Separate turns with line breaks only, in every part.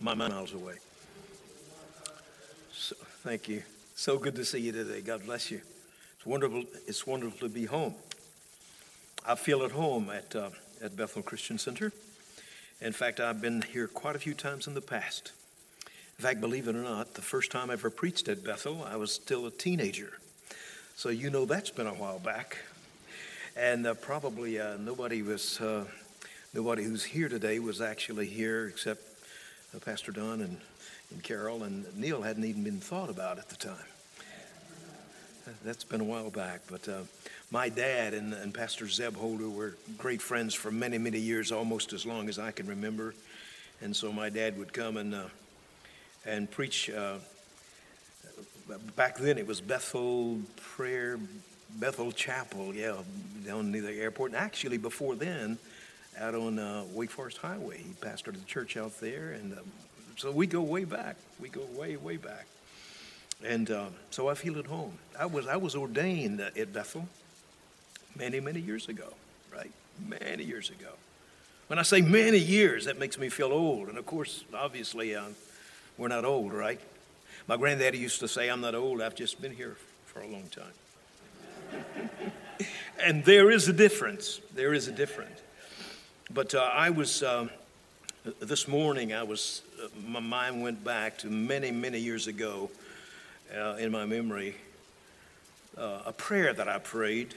my miles away. So, thank you. So good to see you today. God bless you. It's wonderful. It's wonderful to be home. I feel at home at uh, at Bethel Christian Center. In fact, I've been here quite a few times in the past. In fact, believe it or not, the first time I ever preached at Bethel, I was still a teenager. So you know that's been a while back, and uh, probably uh, nobody was uh, nobody who's here today was actually here except Pastor Don and, and Carol and Neil hadn't even been thought about at the time. That's been a while back, but uh, my dad and, and Pastor Zeb Holder were great friends for many, many years, almost as long as I can remember. And so my dad would come and uh, and preach. Uh, back then, it was Bethel Prayer, Bethel Chapel, yeah, down near the airport. And actually, before then, out on uh, Wake Forest Highway, he pastored the church out there, and um, so we go way back. We go way, way back. And uh, so I feel at home. I was I was ordained at Bethel many, many years ago, right? Many years ago. When I say many years, that makes me feel old. And of course, obviously, uh, we're not old, right? My granddaddy used to say, I'm not old, I've just been here for a long time. and there is a difference. There is a difference. But uh, I was, uh, this morning, I was, uh, my mind went back to many, many years ago uh, in my memory, uh, a prayer that I prayed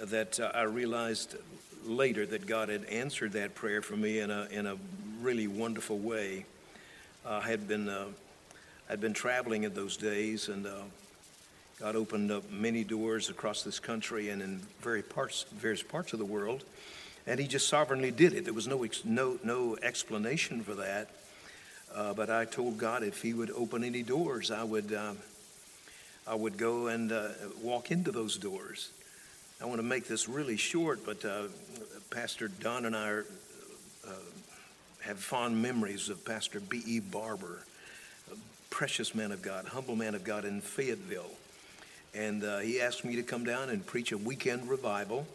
that uh, I realized later that God had answered that prayer for me in a, in a really wonderful way. I had been, I'd been traveling in those days, and God opened up many doors across this country and in very parts, various parts of the world, and He just sovereignly did it. There was no, no, no explanation for that. Uh, but I told God if He would open any doors, I would, uh, I would go and uh, walk into those doors. I want to make this really short, but uh, Pastor Don and I are, uh, have fond memories of Pastor B.E. Barber, a precious man of God, humble man of God in Fayetteville. And uh, he asked me to come down and preach a weekend revival.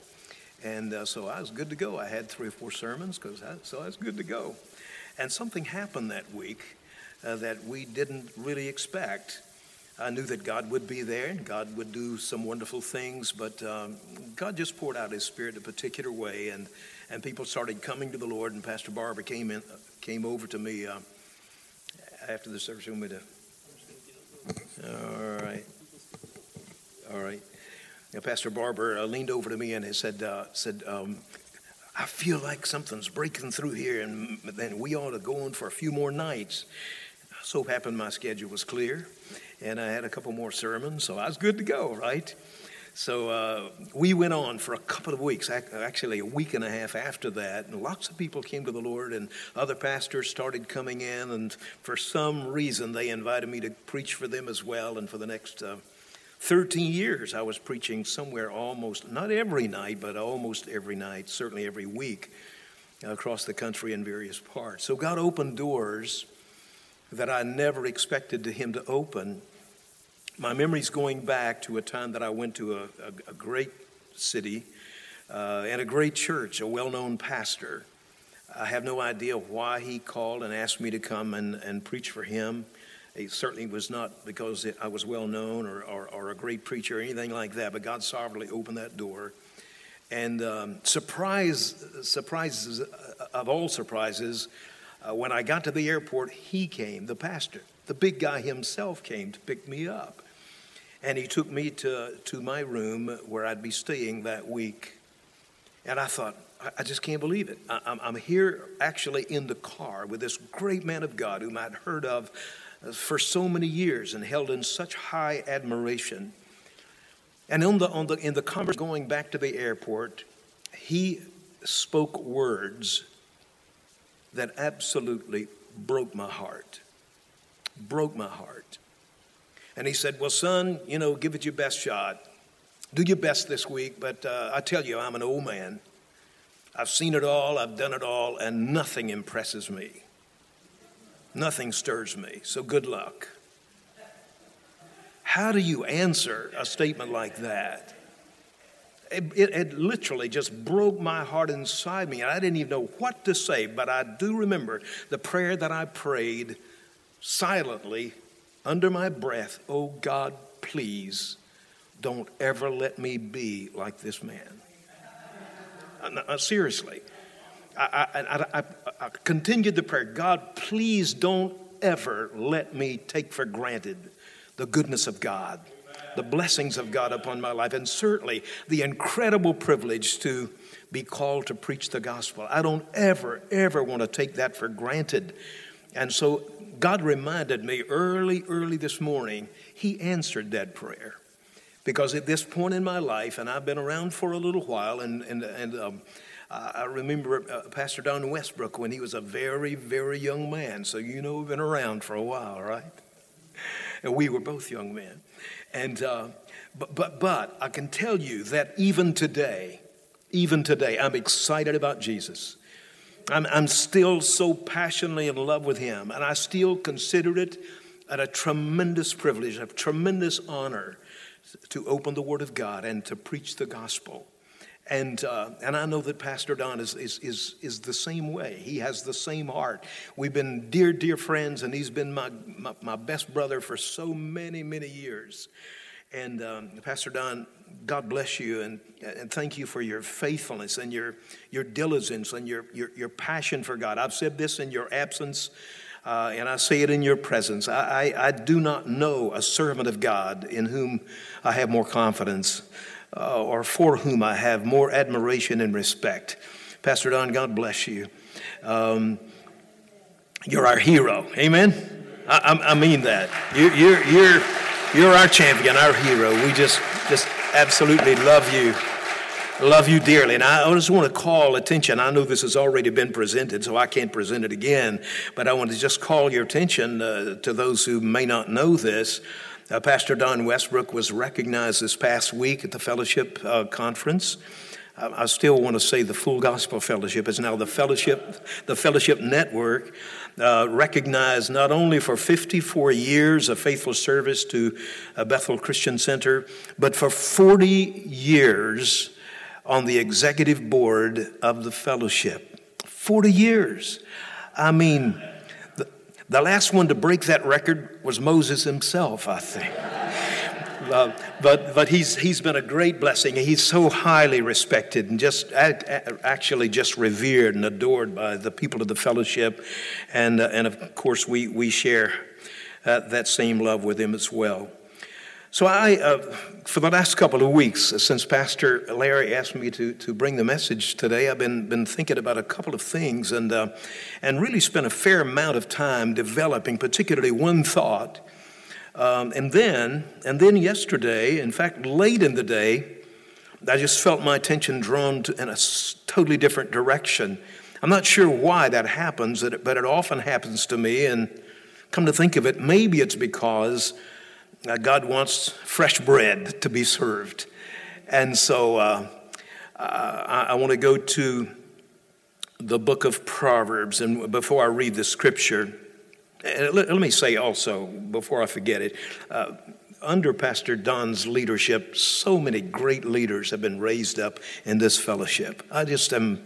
And uh, so I was good to go. I had three or four sermons, cause I, so I was good to go. And something happened that week uh, that we didn't really expect. I knew that God would be there and God would do some wonderful things, but um, God just poured out His Spirit a particular way, and, and people started coming to the Lord. And Pastor Barber came in, came over to me uh, after the service. You want me to? All right, all right. Now, Pastor Barber uh, leaned over to me and he said, uh, "said um, I feel like something's breaking through here, and then we ought to go on for a few more nights." So happened my schedule was clear and I had a couple more sermons, so I was good to go, right? So uh, we went on for a couple of weeks, actually a week and a half after that, and lots of people came to the Lord, and other pastors started coming in, and for some reason they invited me to preach for them as well. And for the next uh, 13 years, I was preaching somewhere almost, not every night, but almost every night, certainly every week, across the country in various parts. So God opened doors that I never expected to Him to open. My memory's going back to a time that I went to a, a, a great city uh, and a great church, a well known pastor. I have no idea why he called and asked me to come and, and preach for him. It certainly was not because I was well known or, or, or, a great preacher or anything like that, but God sovereignly opened that door. And um, surprise, surprises of all surprises, uh, when I got to the airport, he came, the pastor, the big guy himself came to pick me up. And he took me to, to my room where I'd be staying that week. And I thought, I, just can't believe it. I'm, here actually in the car with this great man of God whom I'd heard of uh, for so many years and held in such high admiration. And on the, the, in the conversation going back to the airport, he spoke words that absolutely broke my heart. Broke my heart. And he said, Well, son, you know, give it your best shot. Do your best this week, but uh, I tell you, I'm an old man. I've seen it all, I've done it all, and nothing impresses me. Nothing stirs me. So good luck. How do you answer a statement like that? It, it, it, literally just broke my heart inside me. And I didn't even know what to say, but I do remember the prayer that I prayed silently under my breath Oh God, please don't ever let me be like this man. Uh, uh, seriously. I, I, I, I continued the prayer God, please don't ever let me take for granted the goodness of God the blessings of God upon my life, and certainly the incredible privilege to be called to preach the gospel. I don't ever, ever want to take that for granted. And so God reminded me early, early this morning, He answered that prayer. Because at this point in my life, and I've been around for a little while, and, and, and um, I remember uh, Pastor Don Westbrook when he was a very, very young man. So you know we've been around for a while, right? And we were both young men. And, uh, but, but, but I can tell you that even today, even today, I'm excited about Jesus. I'm, I'm still so passionately in love with him, and I still consider it at a tremendous privilege, a tremendous honor to open the Word of God and to preach the gospel. And, uh, and I know that Pastor Don is, is, is, is the same way. He has the same heart. We've been dear, dear friends, and he's been my, my, my best brother for so many, many years. And um, Pastor Don, God bless you and, and thank you for your faithfulness and your, your diligence and your, your, your passion for God. I've said this in your absence. Uh, and I say it in your presence. I, I, I, do not know a servant of God in whom I have more confidence uh, or for whom I have more admiration and respect. Pastor Don, God bless you. Um, you're our hero. Amen? I, I mean that. You, you're, you're, you're our champion, our hero. We just, just absolutely love you. Love you dearly. And I just want to call attention. I know this has already been presented, so I can't present it again, but I want to just call your attention uh, to those who may not know this. Uh, Pastor Don Westbrook was recognized this past week at the fellowship uh, conference. Uh, I still want to say the Full Gospel Fellowship is now the fellowship, the fellowship network, uh, recognized not only for 54 years of faithful service to uh, Bethel Christian Center, but for 40 years on the executive board of the fellowship. 40 years. I mean, the last one to break that record was Moses himself, I think. Uh, but but he's, he's been a great blessing. He's so highly respected and just actually just revered and adored by the people of the fellowship. And, uh, and of course, we, we share uh, that same love with him as well. So I, uh, for the last couple of weeks, since Pastor Larry asked me to, to bring the message today, I've been, been thinking about a couple of things and, uh, and really spent a fair amount of time developing particularly one thought. Um, and then, and then yesterday, in fact, late in the day, I just felt my attention drawn to, in a totally different direction. I'm not sure why that happens, but it often happens to me. And come to think of it, maybe it's because uh, God wants fresh bread to be served. And so uh, uh I, I want to go to the book of Proverbs. And before I read the scripture, let, let, me say also, before I forget it, uh, under Pastor Don's leadership, so many great leaders have been raised up in this fellowship. I just am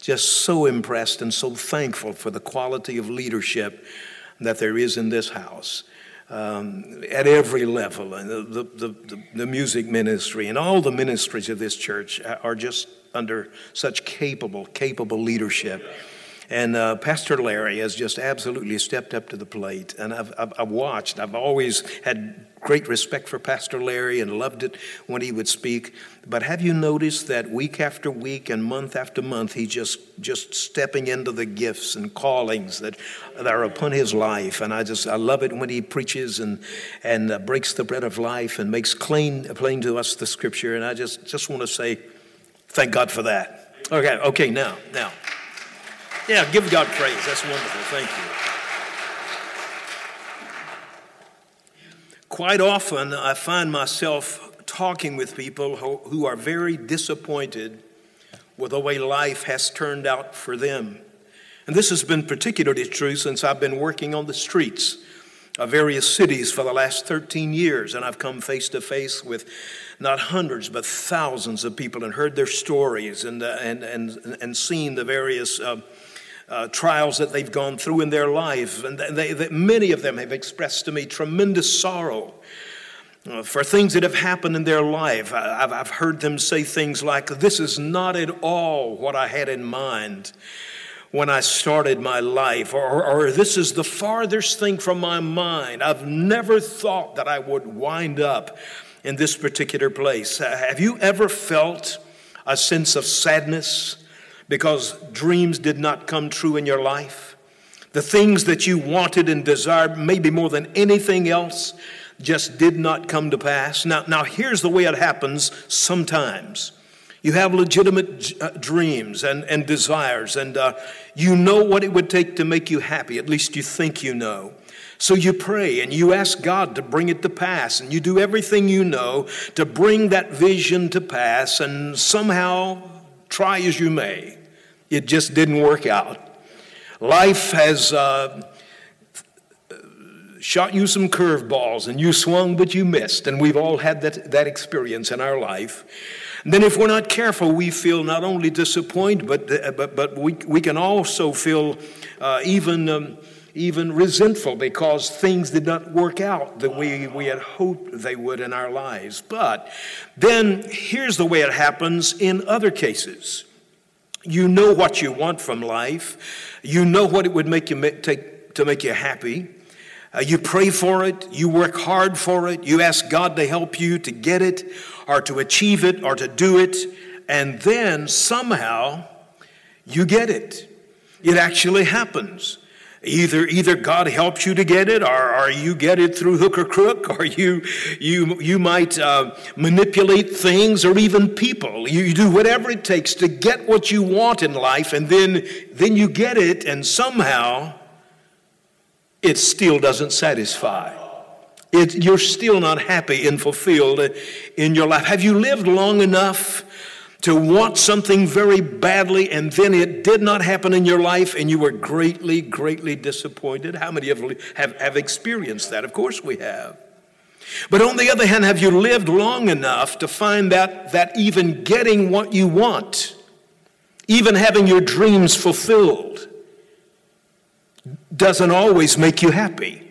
just so impressed and so thankful for the quality of leadership that there is in this house um, at every level. And the, the, the, the, music ministry and all the ministries of this church are just under such capable, capable leadership. And uh, Pastor Larry has just absolutely stepped up to the plate. And I've, I've, I've, watched, I've always had great respect for Pastor Larry and loved it when he would speak. But have you noticed that week after week and month after month, he's just, just stepping into the gifts and callings that, that are upon his life? And I just, I love it when he preaches and, and uh, breaks the bread of life and makes plain, plain to us the scripture. And I just, just want to say, thank God for that. Okay, okay, now, now. Yeah, give God praise. That's wonderful. Thank you. Quite often, I find myself talking with people who are very disappointed with the way life has turned out for them. And this has been particularly true since I've been working on the streets of various cities for the last 13 years, and I've come face to face with not hundreds but thousands of people and heard their stories and, uh, and, and, and seen the various uh, uh, trials that they've gone through in their life. And they, they, many of them have expressed to me tremendous sorrow uh, for things that have happened in their life. I've, I've heard them say things like, This is not at all what I had in mind when I started my life, or, or, this is the farthest thing from my mind. I've never thought that I would wind up in this particular place. Have you ever felt a sense of sadness because dreams did not come true in your life? The things that you wanted and desired, maybe more than anything else, just did not come to pass. Now, now here's the way it happens sometimes. You have legitimate uh, dreams and, and desires, and uh, you know what it would take to make you happy. At least you think you know. So you pray and you ask God to bring it to pass, and you do everything you know to bring that vision to pass, and somehow, try as you may, it just didn't work out. Life has uh, shot you some curveballs, and you swung, but you missed, and we've all had that, that experience in our life. And then, if we're not careful, we feel not only disappointed, but, uh, but, but we, we can also feel uh, even. Um, even resentful because things did not work out the way we had hoped they would in our lives. But then here's the way it happens in other cases. You know what you want from life. You know what it would make you take to make you happy. Uh, you pray for it, you work hard for it, you ask God to help you to get it or to achieve it or to do it, and then somehow you get it. It actually happens. Either, either God helps you to get it, or, or you get it through hook or crook, or you, you, you might uh, manipulate things or even people. You, you do whatever it takes to get what you want in life, and then, then you get it, and somehow it still doesn't satisfy. It, you're still not happy and fulfilled in your life. Have you lived long enough to want something very badly and then it did not happen in your life and you were greatly, greatly disappointed? How many have, have, have experienced that? Of course we have. But on the other hand, have you lived long enough to find that, that even getting what you want, even having your dreams fulfilled, doesn't always make you happy?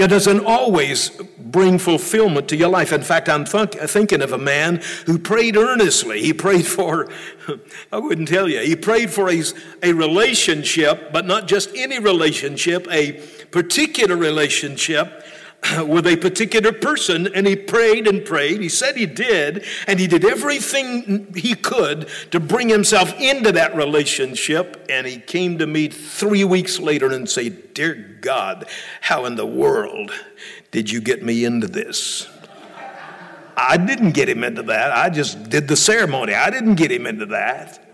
It doesn't always bring fulfillment to your life. In fact, I'm th- thinking of a man who prayed earnestly. He prayed for, I wouldn't tell you, he prayed for a, a relationship, but not just any relationship, a particular relationship with a particular person and he prayed and prayed. He said he did, and he did everything he could to bring himself into that relationship. And he came to me three weeks later and said, Dear God, how in the world did you get me into this? I didn't get him into that. I just did the ceremony. I didn't get him into that.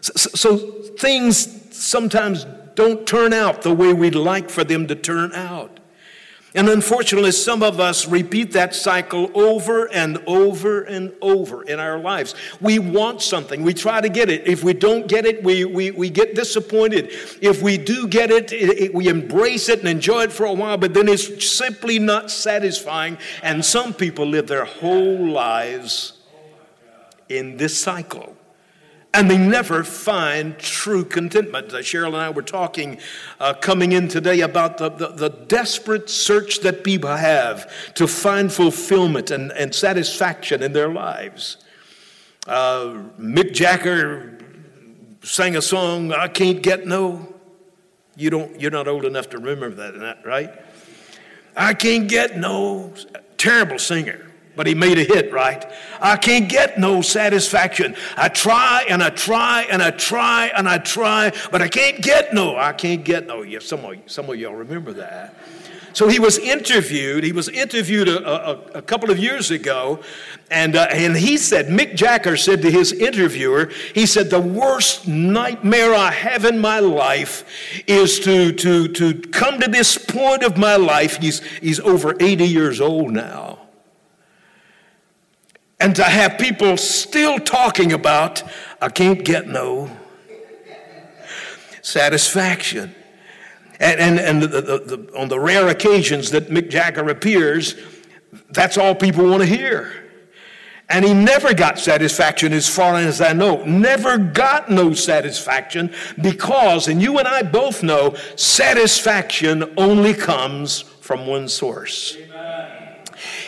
So, so things sometimes don't turn out the way we'd like for them to turn out. And unfortunately, some of us repeat that cycle over and over and over in our lives. We want something, we try to get it. If we don't get it, we, we, we get disappointed. If we do get it, it, it we embrace it and enjoy it for a while, but then it's simply not satisfying. And some people live their whole lives in this cycle and they never find true contentment. Cheryl and I were talking uh, coming in today about the, the, the, desperate search that people have to find fulfillment and, and satisfaction in their lives. Uh, Mick Jagger sang a song, I Can't Get No. You don't, you're not old enough to remember that, right? I can't get no. Terrible singer but he made a hit, right? I can't get no satisfaction. I try and I try and I try and I try, but I can't get no. I can't get no. Yeah, some of, some of y'all remember that. So he was interviewed. He was interviewed a, a, a couple of years ago, and, uh, and he said, Mick Jagger said to his interviewer, he said, The worst nightmare I have in my life is to, to, to come to this point of my life. He's, he's over 80 years old now and to have people still talking about, I can't get no satisfaction. And, and, and the, the, the, on the rare occasions that Mick Jagger appears, that's all people want to hear. And he never got satisfaction, as far as I know. Never got no satisfaction because, and you and I both know, satisfaction only comes from one source.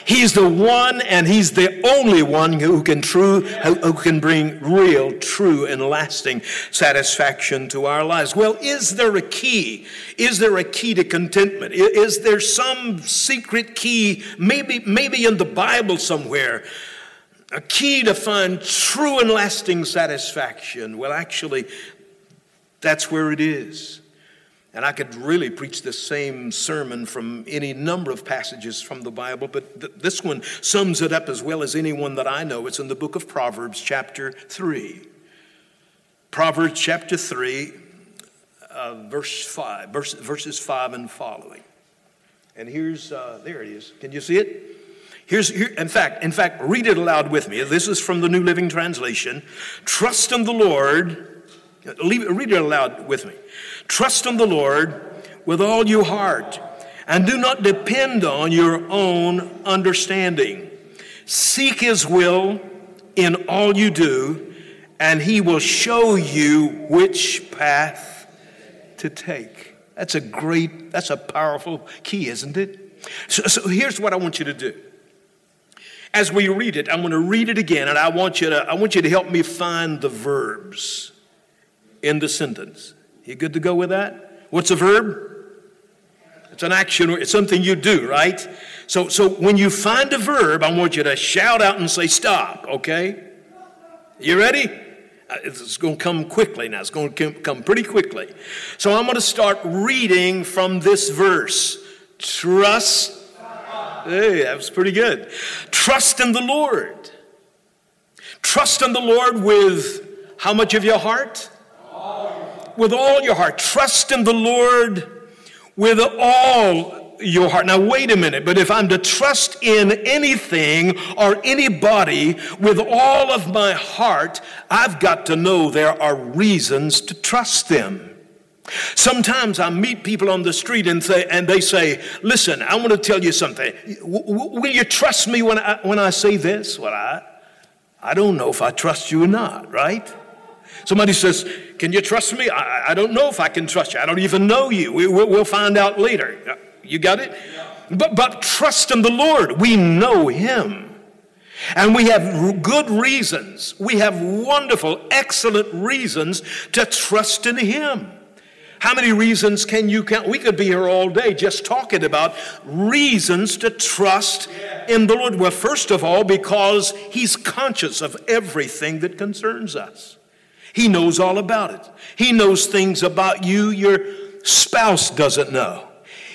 He's the one and he's the only one who can true who can bring real, true, and lasting satisfaction to our lives. Well, is there a key? Is there a key to contentment? Is there some secret key, maybe, maybe in the Bible somewhere? A key to find true and lasting satisfaction. Well, actually, that's where it is. And I could really preach the same sermon from any number of passages from the Bible, but th- this one sums it up as well as anyone that I know. It's in the book of Proverbs, chapter 3. Proverbs chapter 3, uh, verse 5, verse, verses 5 and following. And here's, uh, there it is. Can you see it? Here's, here, in fact, in fact, read it aloud with me. This is from the New Living Translation. Trust in the Lord. Leave, read it aloud with me. Trust in the Lord with all your heart and do not depend on your own understanding. Seek his will in all you do, and he will show you which path to take. That's a great, that's a powerful key, isn't it? So, so here's what I want you to do. As we read it, I'm going to read it again, and I want you to, I want you to help me find the verbs in the sentence. You good to go with that? What's a verb? It's an action, it's something you do, right? So, so when you find a verb, I want you to shout out and say, stop, okay? You ready? Uh, it's going to come quickly now. It's going to come pretty quickly. So I'm going to start reading from this verse. Trust. Hey, that was pretty good. Trust in the Lord. Trust in the Lord with how much of your heart? With all your heart. Trust in the Lord with all your heart. Now, wait a minute, but if I'm to trust in anything or anybody with all of my heart, I've got to know there are reasons to trust them. Sometimes I meet people on the street and, say, and they say, Listen, I want to tell you something. Will you trust me when I, when I say this? Well, I, I don't know if I trust you or not, right? Somebody says, Can you trust me? I, I don't know if I can trust you. I don't even know you. We, will we'll find out later. Uh, you got it? But, but trust in the Lord. We know Him. And we have good reasons. We have wonderful, excellent reasons to trust in Him. How many reasons can you count? We could be here all day just talking about reasons to trust in the Lord. Well, first of all, because He's conscious of everything that concerns us. He knows all about it. He knows things about you your spouse doesn't know.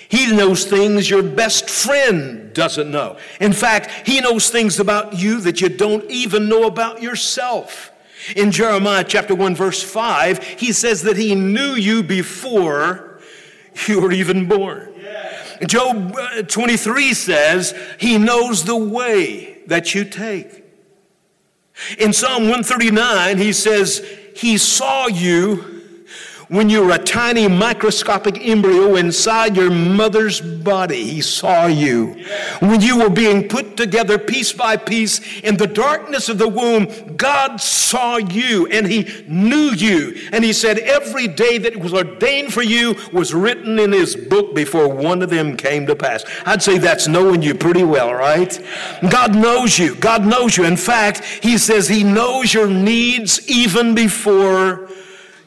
He knows things your best friend doesn't know. In fact, he knows things about you that you don't even know about yourself. In Jeremiah chapter 1 verse 5, he says that he knew you before you were even born. Job uh, 23 says he knows the way that you take. In Psalm 139, he says he saw you when you were a tiny microscopic embryo inside your mother's body. He saw you. When you were being put together piece by piece in the darkness of the womb, God saw you and He knew you. And He said, Every day that was ordained for you was written in His book before one of them came to pass. I'd say that's knowing you pretty well, right? God knows you. God knows you. In fact, He says He knows your needs even before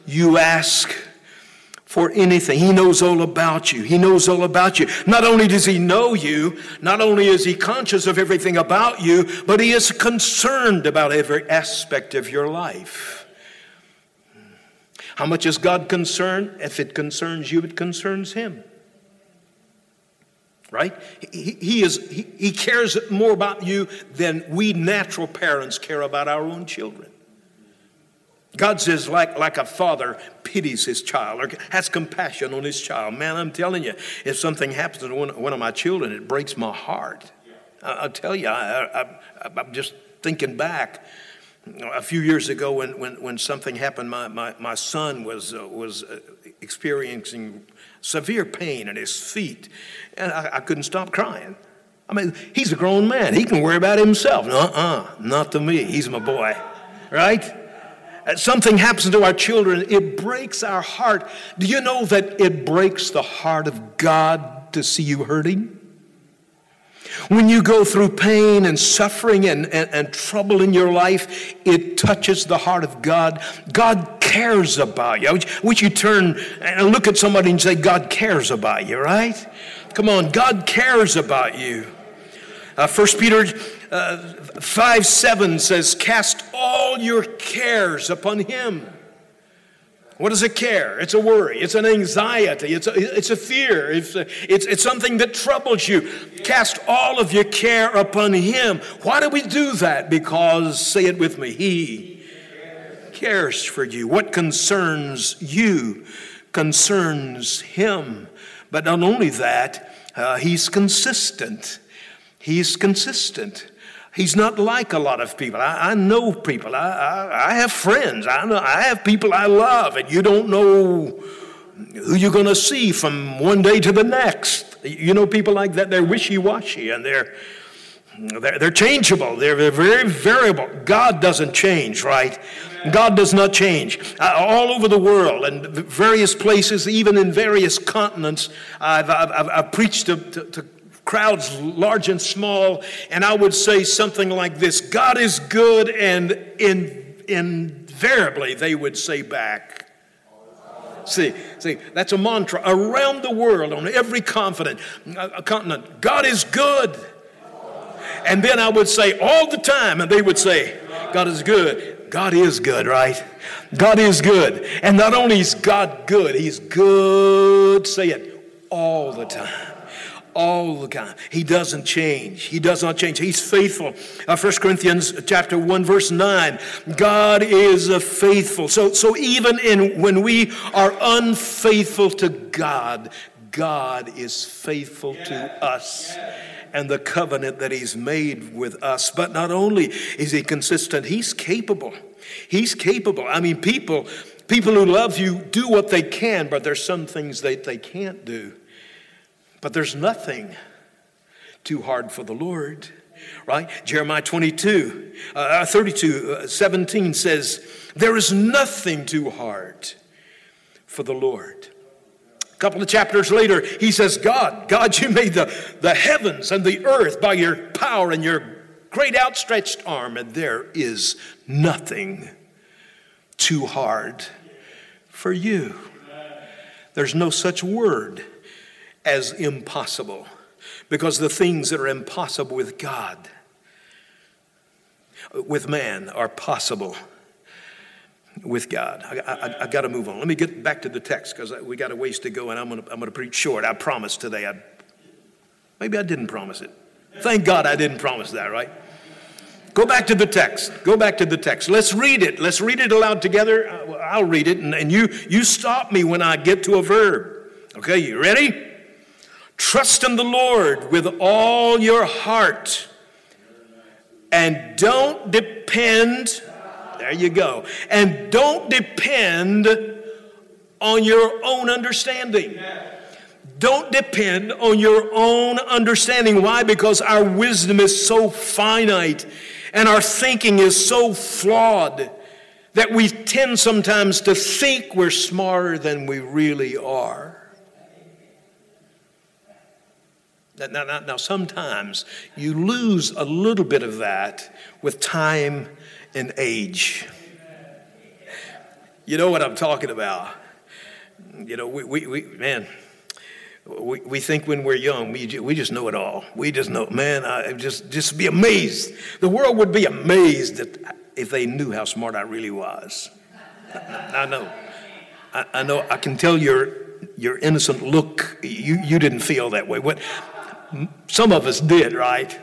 you ask for anything. He knows all about you. He knows all about you. Not only does He know you, not only is He conscious of everything about you, but He is concerned about every aspect of your life. How much is God concerned? If it concerns you, it concerns Him. Right? He, he, is, he, he cares more about you than we natural parents care about our own children. God says, like, like a father pities his child or has compassion on his child. Man, I'm telling you, if something happens to one, one of my children, it breaks my heart. I, will tell you, I, I'm just thinking back. a few years ago when, when, when something happened, my, my, my son was, uh, was uh, experiencing severe pain in his feet, and I, I, couldn't stop crying. I mean, he's a grown man. He can worry about himself. Uh-uh, not to me. He's my boy, right? Uh, something happens to our children, it breaks our heart. Do you know that it breaks the heart of God to see you hurting? When you go through pain and suffering and, and, and, trouble in your life, it touches the heart of God. God cares about you. Wish you turn and look at somebody and say, God cares about you, right? Come on, God cares about you. Uh, 1 Peter uh, 5 7 says, Cast all your cares upon Him what is a care? It's a worry. It's an anxiety. It's a, it's a fear. It's, a, it's, it's something that troubles you. Cast all of your care upon Him. Why do we do that? Because, say it with me, He cares for you. What concerns you concerns Him. But not only that, uh, He's consistent. He's consistent. He's not like a lot of people. I, I know people. I, I, I, have friends. I, know, I have people I love, and you don't know who you're going to see from one day to the next. You know people like that. They're wishy-washy, and they're they're, they're changeable. They're, they're very variable. God doesn't change, right? God does not change. Uh, all over the world and various places, even in various continents, I've, I've, I've preached to, to, to crowds large and small, and I would say something like this God is good, and in, invariably they would say back. See, see, that's a mantra around the world on every continent. Uh, continent. God is good. And then I would say all the time, and they would say, God is good. God is good, right? God is good. And not only is God good, He's good, say it, all the time all the time. He doesn't change. He does not change. He's faithful. Uh, 1 Corinthians chapter 1 verse 9. God is uh, faithful. So, so even in when we are unfaithful to God, God is faithful to us and the covenant that he's made with us. But not only is he consistent, he's capable. He's capable. I mean, people people who love you do what they can, but there's some things that they can't do. But there's nothing too hard for the Lord, right? Jeremiah 22, uh, uh 32, uh, 17 says, There is nothing too hard for the Lord. A couple of chapters later, he says, God, God, you made the, the heavens and the earth by your power and your great outstretched arm, and there is nothing too hard for you. There's no such word as impossible because the things that are impossible with God, with man, are possible with God. I, I, I got to move on. Let me get back to the text because we got a ways to go and I'm going to I'm to preach short. I promised today. I, maybe I didn't promise it. Thank God I didn't promise that, right? Go back to the text. Go back to the text. Let's read it. Let's read it aloud together. I'll read it, and, and you, you stop me when I get to a verb. Okay, you ready? Trust in the Lord with all your heart and don't depend, there you go, and don't depend on your own understanding. Don't depend on your own understanding. Why? Because our wisdom is so finite and our thinking is so flawed that we tend sometimes to think we're smarter than we really are. Now, now, now, sometimes you lose a little bit of that with time and age. You know what I'm talking about. You know, we, we, we man, we, we think when we're young, we, we just know it all. We just know, man, I just, just be amazed. The world would be amazed if they knew how smart I really was. I know. I, I know. I can tell your, your innocent look, you, you didn't feel that way. What, some of us did, right?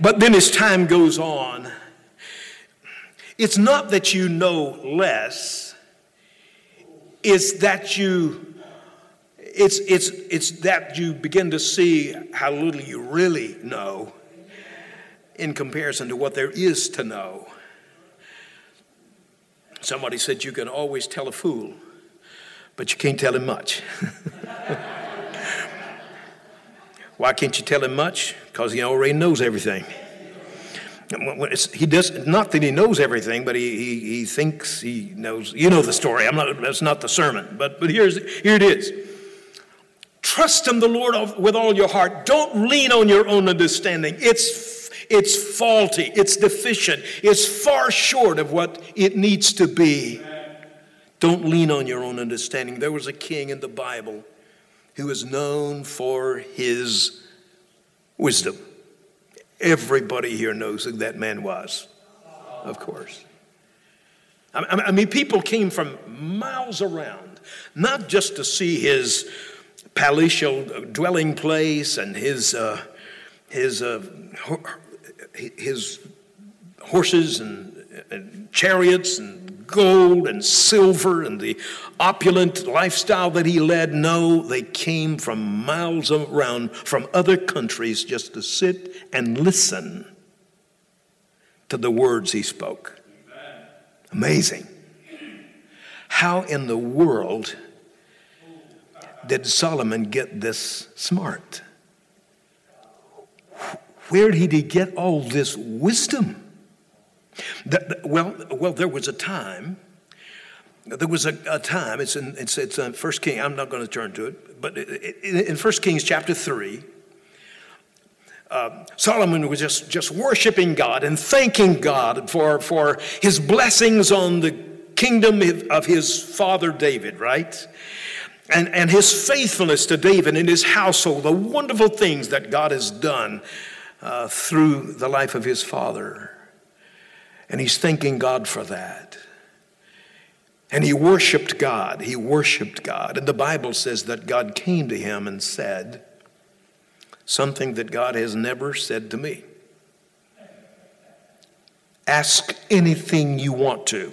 But then as time goes on, it's not that you know less, it's that you it's it's it's that you begin to see how little you really know in comparison to what there is to know. Somebody said you can always tell a fool, but you can't tell him much. Why can't you tell him much? Because he already knows everything. He does not that he knows everything, but he, he, he thinks he knows. You know the story. I'm not. That's not the sermon. But but here's here it is. Trust in the Lord with all your heart. Don't lean on your own understanding. It's it's faulty. It's deficient. It's far short of what it needs to be. Don't lean on your own understanding. There was a king in the Bible who was known for his wisdom. Everybody here knows who that man was, of course. I mean, people came from miles around, not just to see his palatial dwelling place and his, uh, his, uh, his horses and, and chariots and gold and silver and the opulent lifestyle that he led. No, they came from miles around from other countries just to sit and listen to the words he spoke. Amazing. How in the world did Solomon get this smart? Where did he get all this wisdom? Well, well, there was a time there was a, a time, it's in, it's, it's in 1 King, I'm not going to turn to it, but in First Kings chapter 3, uh, Solomon was just, just worshiping God and thanking God for, for his blessings on the kingdom of his father David, right? And, and his faithfulness to David and his household, the wonderful things that God has done uh, through the life of his father. And he's thanking God for that. And he worshiped God. He worshiped God. And the Bible says that God came to him and said something that God has never said to me Ask anything you want to,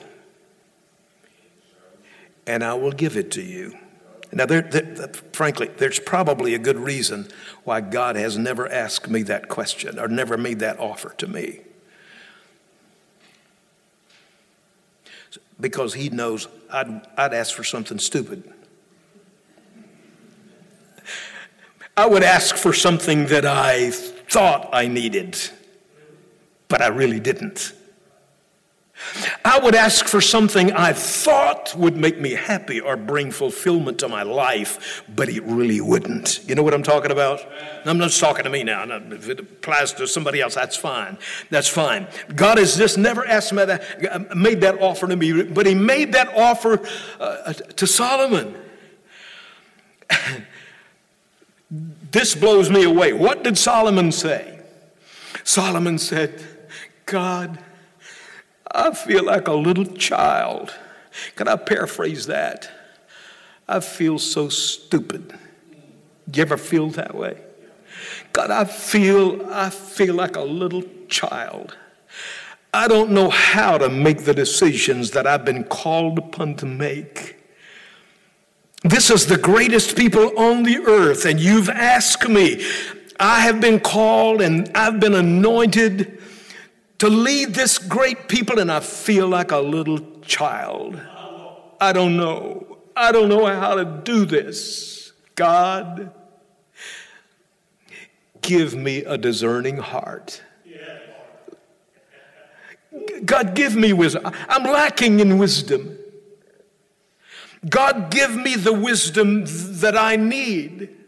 and I will give it to you. Now, there, there, frankly, there's probably a good reason why God has never asked me that question or never made that offer to me. Because he knows I'd, I'd ask for something stupid. I would ask for something that I thought I needed, but I really didn't. I would ask for something I thought would make me happy or bring fulfillment to my life, but it really wouldn't. You know what I'm talking about? I'm not just talking to me now. If it applies to somebody else, that's fine. That's fine. God has just never asked me that, made that offer to me, but He made that offer uh, to Solomon. this blows me away. What did Solomon say? Solomon said, God, I feel like a little child. Can I paraphrase that? I feel so stupid. You ever feel that way? God, I feel I feel like a little child. I don't know how to make the decisions that I've been called upon to make. This is the greatest people on the earth, and you've asked me. I have been called and I've been anointed to lead this great people, and I feel like a little child. I don't know. I don't know how to do this. God, give me a discerning heart. God, give me wisdom. I'm lacking in wisdom. God, give me the wisdom that I need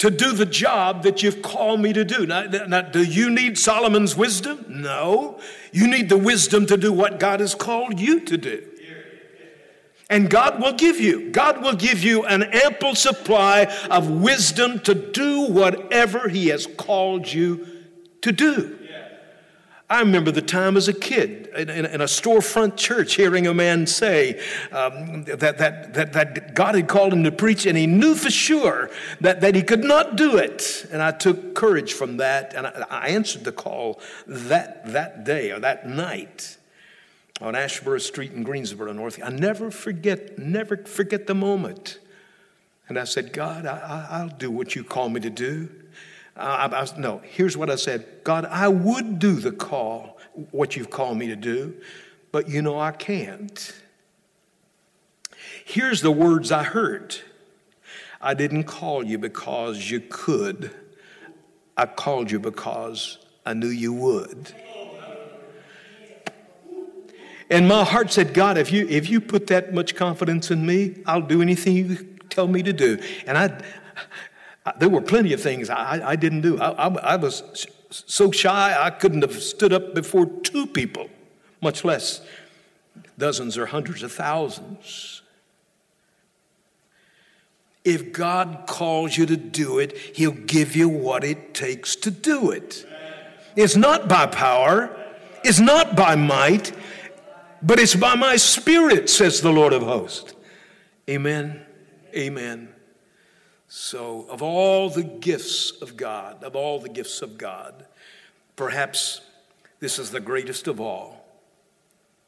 to do the job that you've called me to do. Now, now, do you need Solomon's wisdom? No. You need the wisdom to do what God has called you to do. And God will give you. God will give you an ample supply of wisdom to do whatever He has called you to do. I remember the time as a kid in, in, a storefront church hearing a man say um, that, that, that, that God had called him to preach, and he knew for sure that, that he could not do it. And I took courage from that, and I, I answered the call that, that day or that night on Asheboro Street in Greensboro, North. I never forget, never forget the moment. And I said, God, I, will do what you call me to do. I, I, no, here's what I said God, I would do the call what you've called me to do, but you know I can't. Here's the words I heard I didn't call you because you could, I called you because I knew you would. And my heart said, God, if you, if you put that much confidence in me, I'll do anything you tell me to do. And I, I there were plenty of things I, I didn't do. I, I, I was so shy, I couldn't have stood up before two people, much less dozens or hundreds of thousands. If God calls you to do it, He'll give you what it takes to do it. It's not by power, it's not by might, but it's by my spirit, says the Lord of hosts. Amen. Amen. So, of all the gifts of God, of all the gifts of God, perhaps this is the greatest of all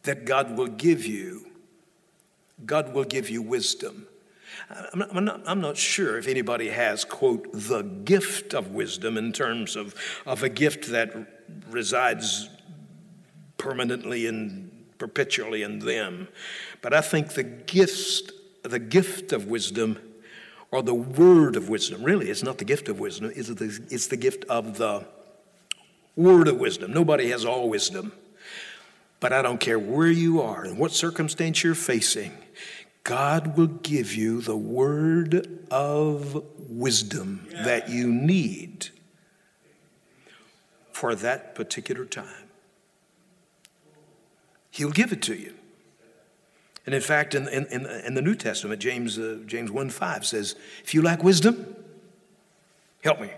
that God will give you. God will give you wisdom. I'm not, I'm, not, I'm not, sure if anybody has, quote, the gift of wisdom in terms of, of a gift that resides permanently and perpetually in them. But I think the gift, the gift of wisdom or the word of wisdom, really, it's not the gift of wisdom, it's the, it's the gift of the word of wisdom. Nobody has all wisdom. But I don't care where you are and what circumstance you're facing, God will give you the word of wisdom that you need for that particular time. He'll give it to you. And in fact, in, in, in the New Testament, James, uh, James 1 5 says, If you lack wisdom, help me.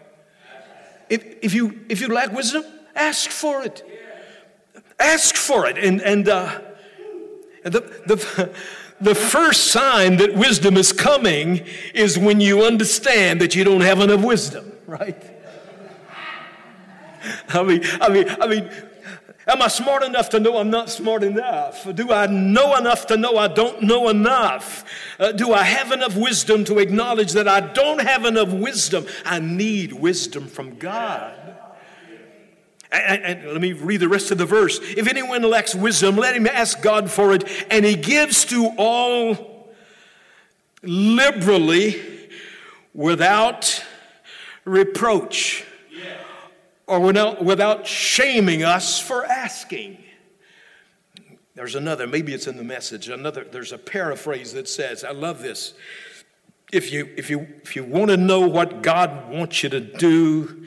If, if, you, if you lack wisdom, ask for it. Ask for it. And, and, uh, the, the, the first sign that wisdom is coming is when you understand that you don't have enough wisdom, right? I mean, I mean, I mean, Am I smart enough to know I'm not smart enough? Do I know enough to know I don't know enough? Uh, do I have enough wisdom to acknowledge that I don't have enough wisdom? I need wisdom from God. And, and, let me read the rest of the verse. If anyone lacks wisdom, let him ask God for it, and he gives to all liberally without reproach or without, shaming us for asking. There's another, maybe it's in the message, another, there's a paraphrase that says, I love this. If you, if you, if you want to know what God wants you to do,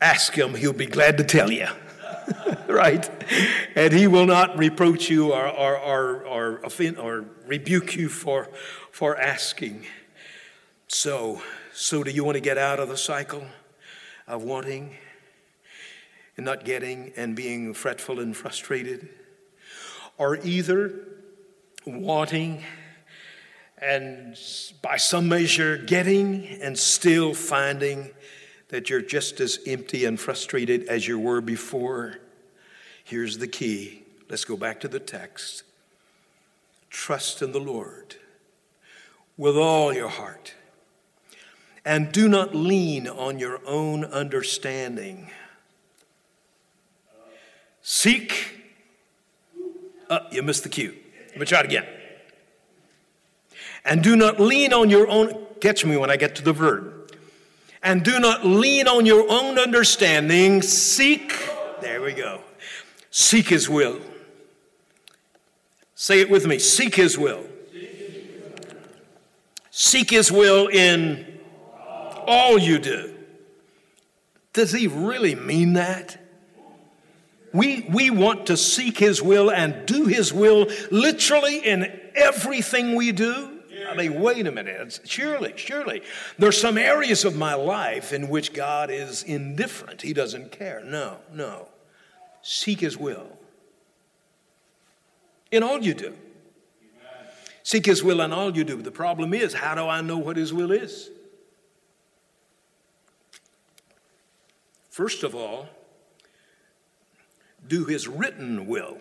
ask Him, He'll be glad to tell you. right? And He will not reproach you or, or, or, or, offend, or rebuke you for, for asking. So, so do you want to get out of the cycle of wanting? And not getting and being fretful and frustrated, or either wanting and by some measure getting and still finding that you're just as empty and frustrated as you were before. Here's the key. Let's go back to the text. Trust in the Lord with all your heart. And do not lean on your own understanding. Seek. Uh, you missed the cue. Let me try it again. And do not lean on your own. Catch me when I get to the verb. And do not lean on your own understanding. Seek. There we go. Seek his will. Say it with me. Seek his will. Seek his will in all you do. Does he really mean that? We, we want to seek His will and do His will literally in everything we do. I mean, wait a minute. Surely, surely. There's some areas of my life in which God is indifferent. He doesn't care. No, no. Seek His will in all you do. Seek His will in all you do. The problem is, how do I know what His will is? First of all, do his written will.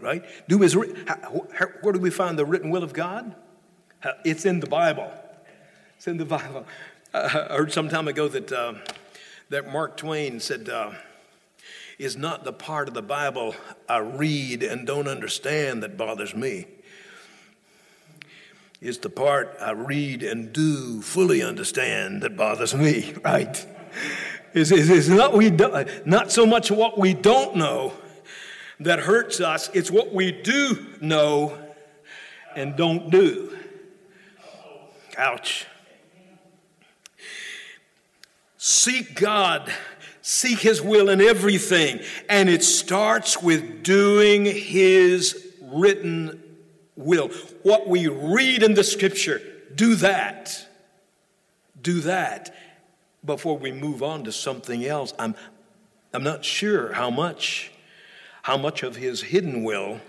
Right? Do his where do we find the written will of God? It's in the Bible. It's in the Bible. I heard some time ago that uh, that Mark Twain said, uh, is not the part of the Bible I read and don't understand that bothers me. It's the part I read and do fully understand that bothers me, right? It's, it's, it's not, we do, not so much what we don't know that hurts us, it's what we do know and don't do. Ouch. Seek God, seek His will in everything, and it starts with doing His written will. What we read in the scripture, do that. Do that before we move on to something else. I'm, I'm not sure how much, how much of His hidden will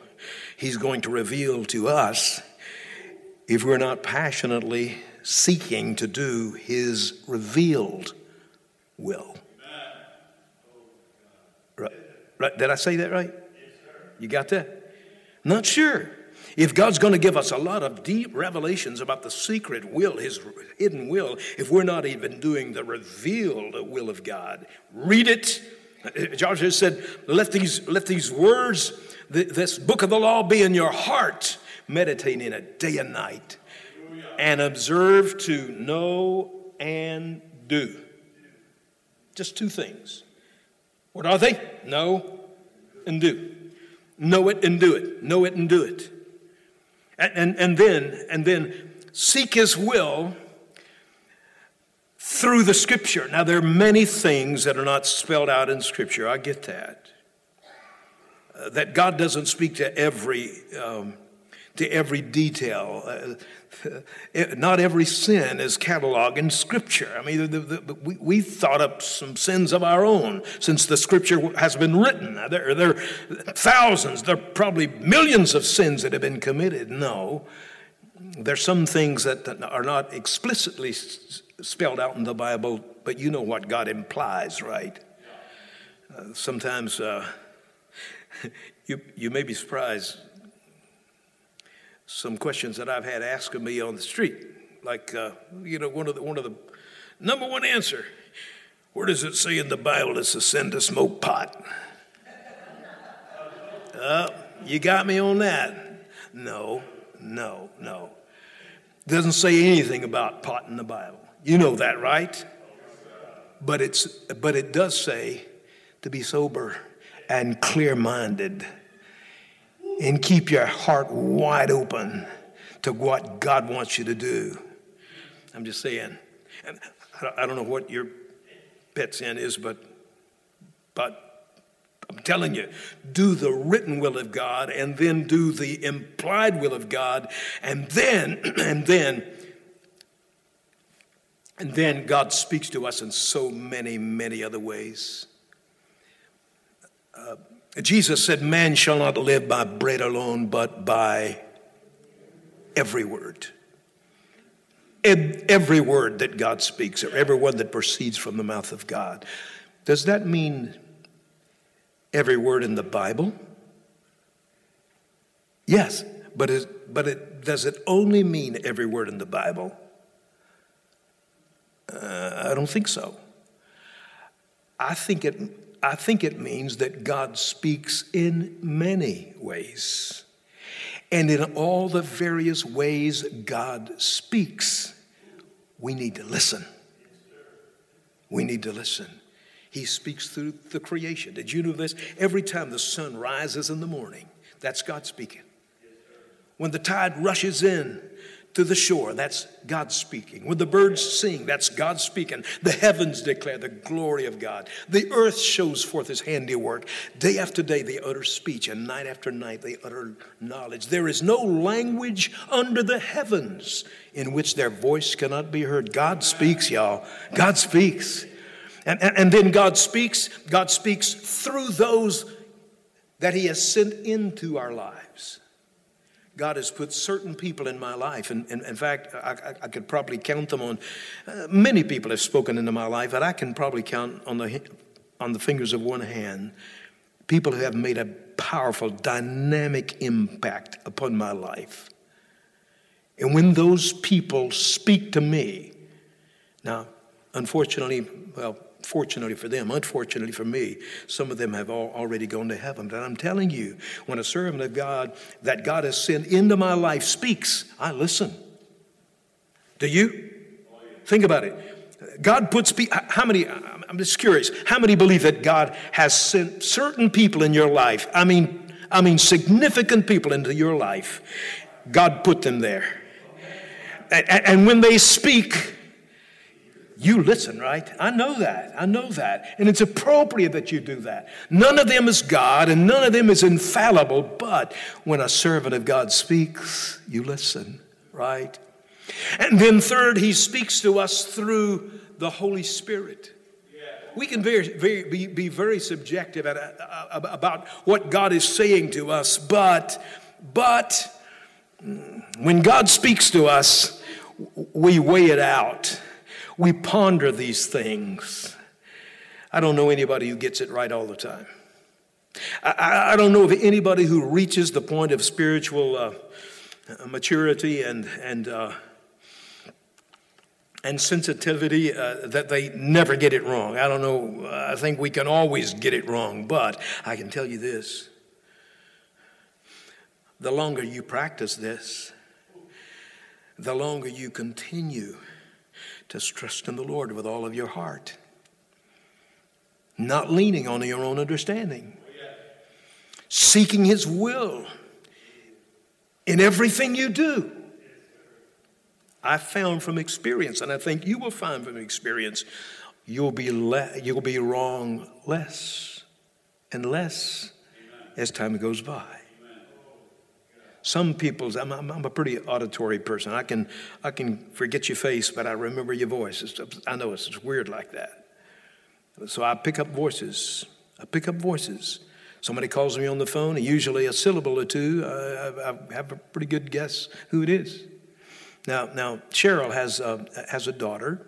He's going to reveal to us if we're not passionately seeking to do His revealed will. Right, right. Did I say that right? You got that? Not sure. If God's going to give us a lot of deep revelations about the secret will, His hidden will, if we're not even doing the revealed will of God, read it. Joshua said, let these, let these words, this book of the law be in your heart, meditate in it day and night, and observe to know and do. Just two things. What are they? Know and do. Know it and do it. Know it and do it. And, and, and then and then seek his will through the scripture. Now there are many things that are not spelled out in scripture. I get that. Uh, that God doesn't speak to every um, to every detail. Uh, not every sin is cataloged in Scripture. I mean, the, the, we, we thought up some sins of our own since the Scripture has been written. There, there are thousands, there are probably millions of sins that have been committed. No, there's some things that are not explicitly spelled out in the Bible, but you know what God implies, right? Uh, sometimes uh, you, you may be surprised some questions that I've had asked of me on the street. Like, uh, you know, one of, the, one of the number one answer where does it say in the Bible it's a sin to smoke pot? Uh, you got me on that. No, no, no. Doesn't say anything about pot in the Bible. You know that, right? But, it's, but it does say to be sober and clear minded and keep your heart wide open to what God wants you to do. I'm just saying. And I don't know what your pet sin is, but but I'm telling you, do the written will of God and then do the implied will of God, and then and then and then God speaks to us in so many, many other ways. Uh, Jesus said, Man shall not live by bread alone, but by every word. Every word that God speaks, or every word that proceeds from the mouth of God. Does that mean every word in the Bible? Yes, but, it, but it, does it only mean every word in the Bible? Uh, I don't think so. I think it I think it means that God speaks in many ways. And in all the various ways God speaks, we need to listen. We need to listen. He speaks through the creation. Did you know this? Every time the sun rises in the morning, that's God speaking. When the tide rushes in, to the shore. That's God speaking. When the birds sing, that's God speaking. The heavens declare the glory of God. The earth shows forth his handiwork. Day after day, they utter speech, and night after night, they utter knowledge. There is no language under the heavens in which their voice cannot be heard. God speaks, y'all. God speaks. And, and, and then God speaks, God speaks through those that he has sent into our lives. God has put certain people in my life, and, and in fact, I, I, could probably count them on. Uh, many people have spoken into my life, but I can probably count on the on the fingers of one hand people who have made a powerful, dynamic impact upon my life. And when those people speak to me, now, unfortunately, well, Fortunately for them, unfortunately for me, some of them have already gone to heaven. But I'm telling you, when a servant of God that God has sent into my life speaks, I listen. Do you? Think about it. God puts people, how many, I'm just curious, how many believe that God has sent certain people in your life? I mean, I mean, significant people into your life. God put them there. And when they speak, you listen, right? I know that. I know that. And it's appropriate that you do that. None of them is God and none of them is infallible, but when a servant of God speaks, you listen, right? And then, third, he speaks to us through the Holy Spirit. We can very, very, be, be very subjective at, uh, about what God is saying to us, but, but when God speaks to us, we weigh it out we ponder these things. I don't know anybody who gets it right all the time. I, I don't know of anybody who reaches the point of spiritual uh, maturity and, and, uh, and sensitivity uh, that they never get it wrong. I don't know. I think we can always get it wrong, but I can tell you this the longer you practice this, the longer you continue to trust in the Lord with all of your heart, not leaning on your own understanding, seeking His will in everything you do. I found from experience, and I think you will find from experience, you'll be, le- you'll be wrong less and less as time goes by. Some people's, I'm, I'm, I'm, a pretty auditory person. I can, I can forget your face, but I remember your voice. It's, I know it's, it's weird like that. So I pick up voices. I pick up voices. Somebody calls me on the phone, and usually a syllable or two, I, I have a pretty good guess who it is. Now, now Cheryl has a, has a daughter,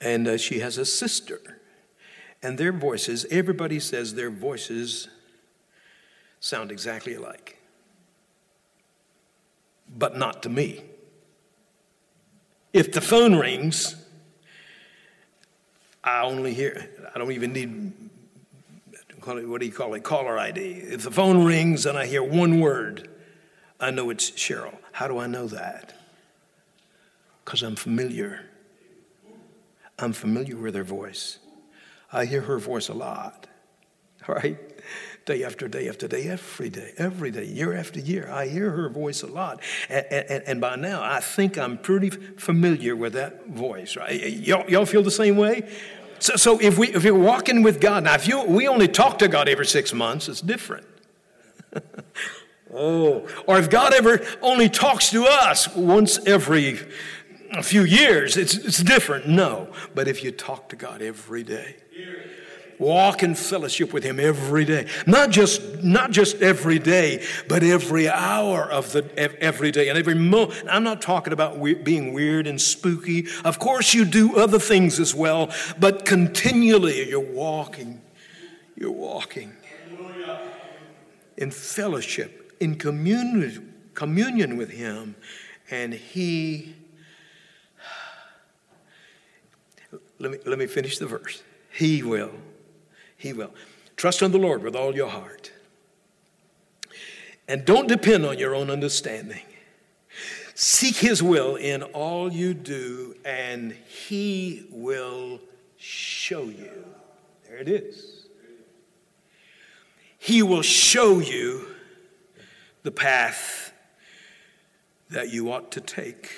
and uh, she has a sister. And their voices, everybody says their voices sound exactly alike. But not to me. If the phone rings, I only hear, I don't even need, what do you call it, caller ID. If the phone rings and I hear one word, I know it's Cheryl. How do I know that? Because I'm familiar. I'm familiar with her voice. I hear her voice a lot, right? Day after day after day, every day, every day, year after year. I hear her voice a lot. And, and, and by now, I think I'm pretty familiar with that voice, right? Y'all, y'all feel the same way? So, so if, we, if you're walking with God, now if you, we only talk to God every six months, it's different. oh, or if God ever only talks to us once every a few years, it's, it's different. No. But if you talk to God every day, walk in fellowship with him every day. Not just not just every day but every hour of the every day and every moment i'm not talking about we, being weird and spooky. Of course you do other things as well but continually you're walking you're walking in fellowship in communion communion with him and he let me, let me finish the verse. He will he will. Trust in the Lord with all your heart. And don't depend on your own understanding. Seek His will in all you do, and He will show you. There it is. He will show you the path that you ought to take.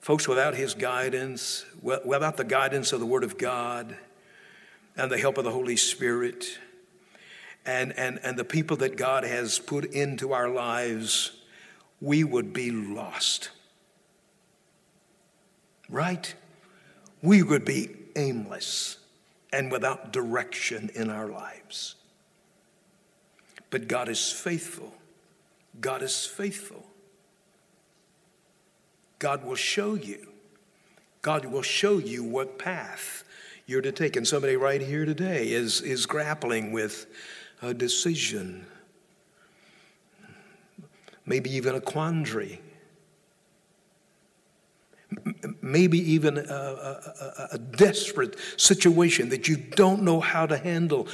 Folks, without His guidance, without the guidance of the Word of God, and the help of the Holy Spirit and, and, and the people that God has put into our lives, we would be lost. Right? We would be aimless and without direction in our lives. But God is faithful. God is faithful. God will show you. God will show you what path you're to take. And somebody right here today is, is grappling with a decision, maybe even a quandary. maybe even a, a, a, desperate situation that you don't know how to handle.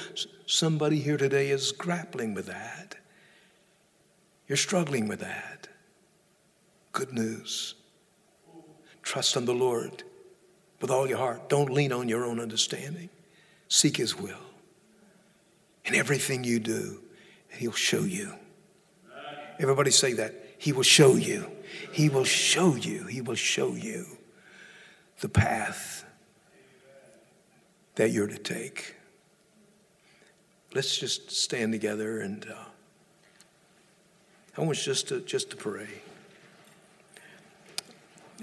Somebody here today is grappling with that. You're struggling with that. Good news. Trust in the Lord with all your heart. Don't lean on your own understanding. Seek His will. In everything you do, He'll show you. Everybody say that. He will show you. He will show you. He will show you the path that you're to take. Let's just stand together and uh, I want us just to, just to pray.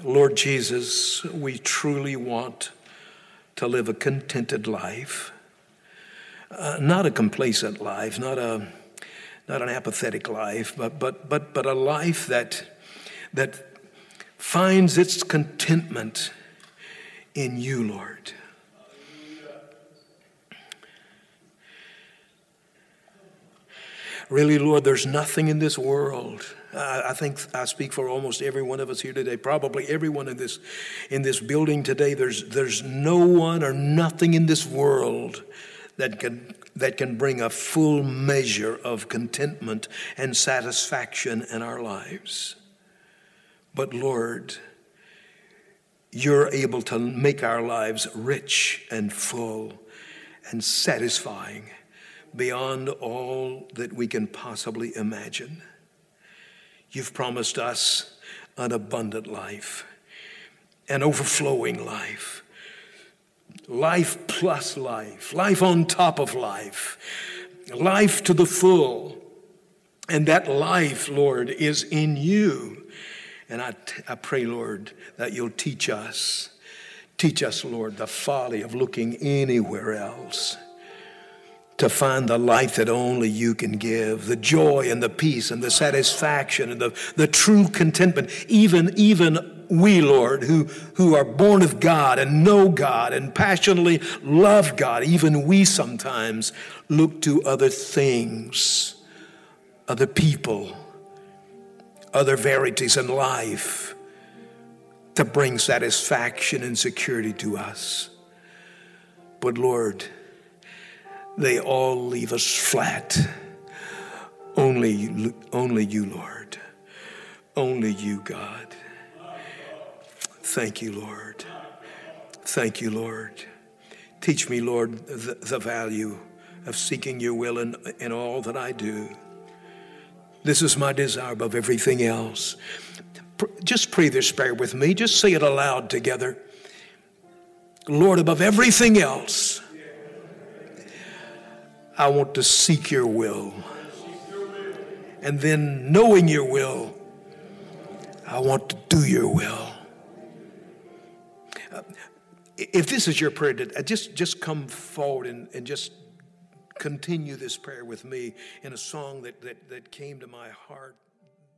Lord Jesus, we truly want to live a contented life, uh, not a complacent life, not a not an apathetic life, but but but but a life that that finds its contentment in you, Lord. Really, Lord, there's nothing in this world. I, think I speak for almost every one of us here today. Probably everyone in this in this building today. There's there's no one or nothing in this world that can that can bring a full measure of contentment and satisfaction in our lives. But Lord, you're able to make our lives rich and full and satisfying beyond all that we can possibly imagine. You've promised us an abundant life, an overflowing life, life plus life, life on top of life, life to the full. And that life, Lord, is in you. And I, t- I pray, Lord, that you'll teach us. Teach us, Lord, the folly of looking anywhere else to find the life that only you can give, the joy and the peace and the satisfaction and the, the true contentment. Even, even we, Lord, who, who are born of God and know God and passionately love God, even we sometimes look to other things, other people, other verities in life to bring satisfaction and security to us. But Lord, they all leave us flat. Only, only you, Lord. Only you, God. Thank you, Lord. Thank you, Lord. Teach me, Lord, the, the value of seeking your will in, in all that I do. This is my desire above everything else. Just pray this prayer with me. Just say it aloud together. Lord, above everything else, I want to seek your will. And then, knowing your will, I want to do your will. Uh, if this is your prayer, uh, just, just come forward and, and just continue this prayer with me in a song that, that, that came to my heart.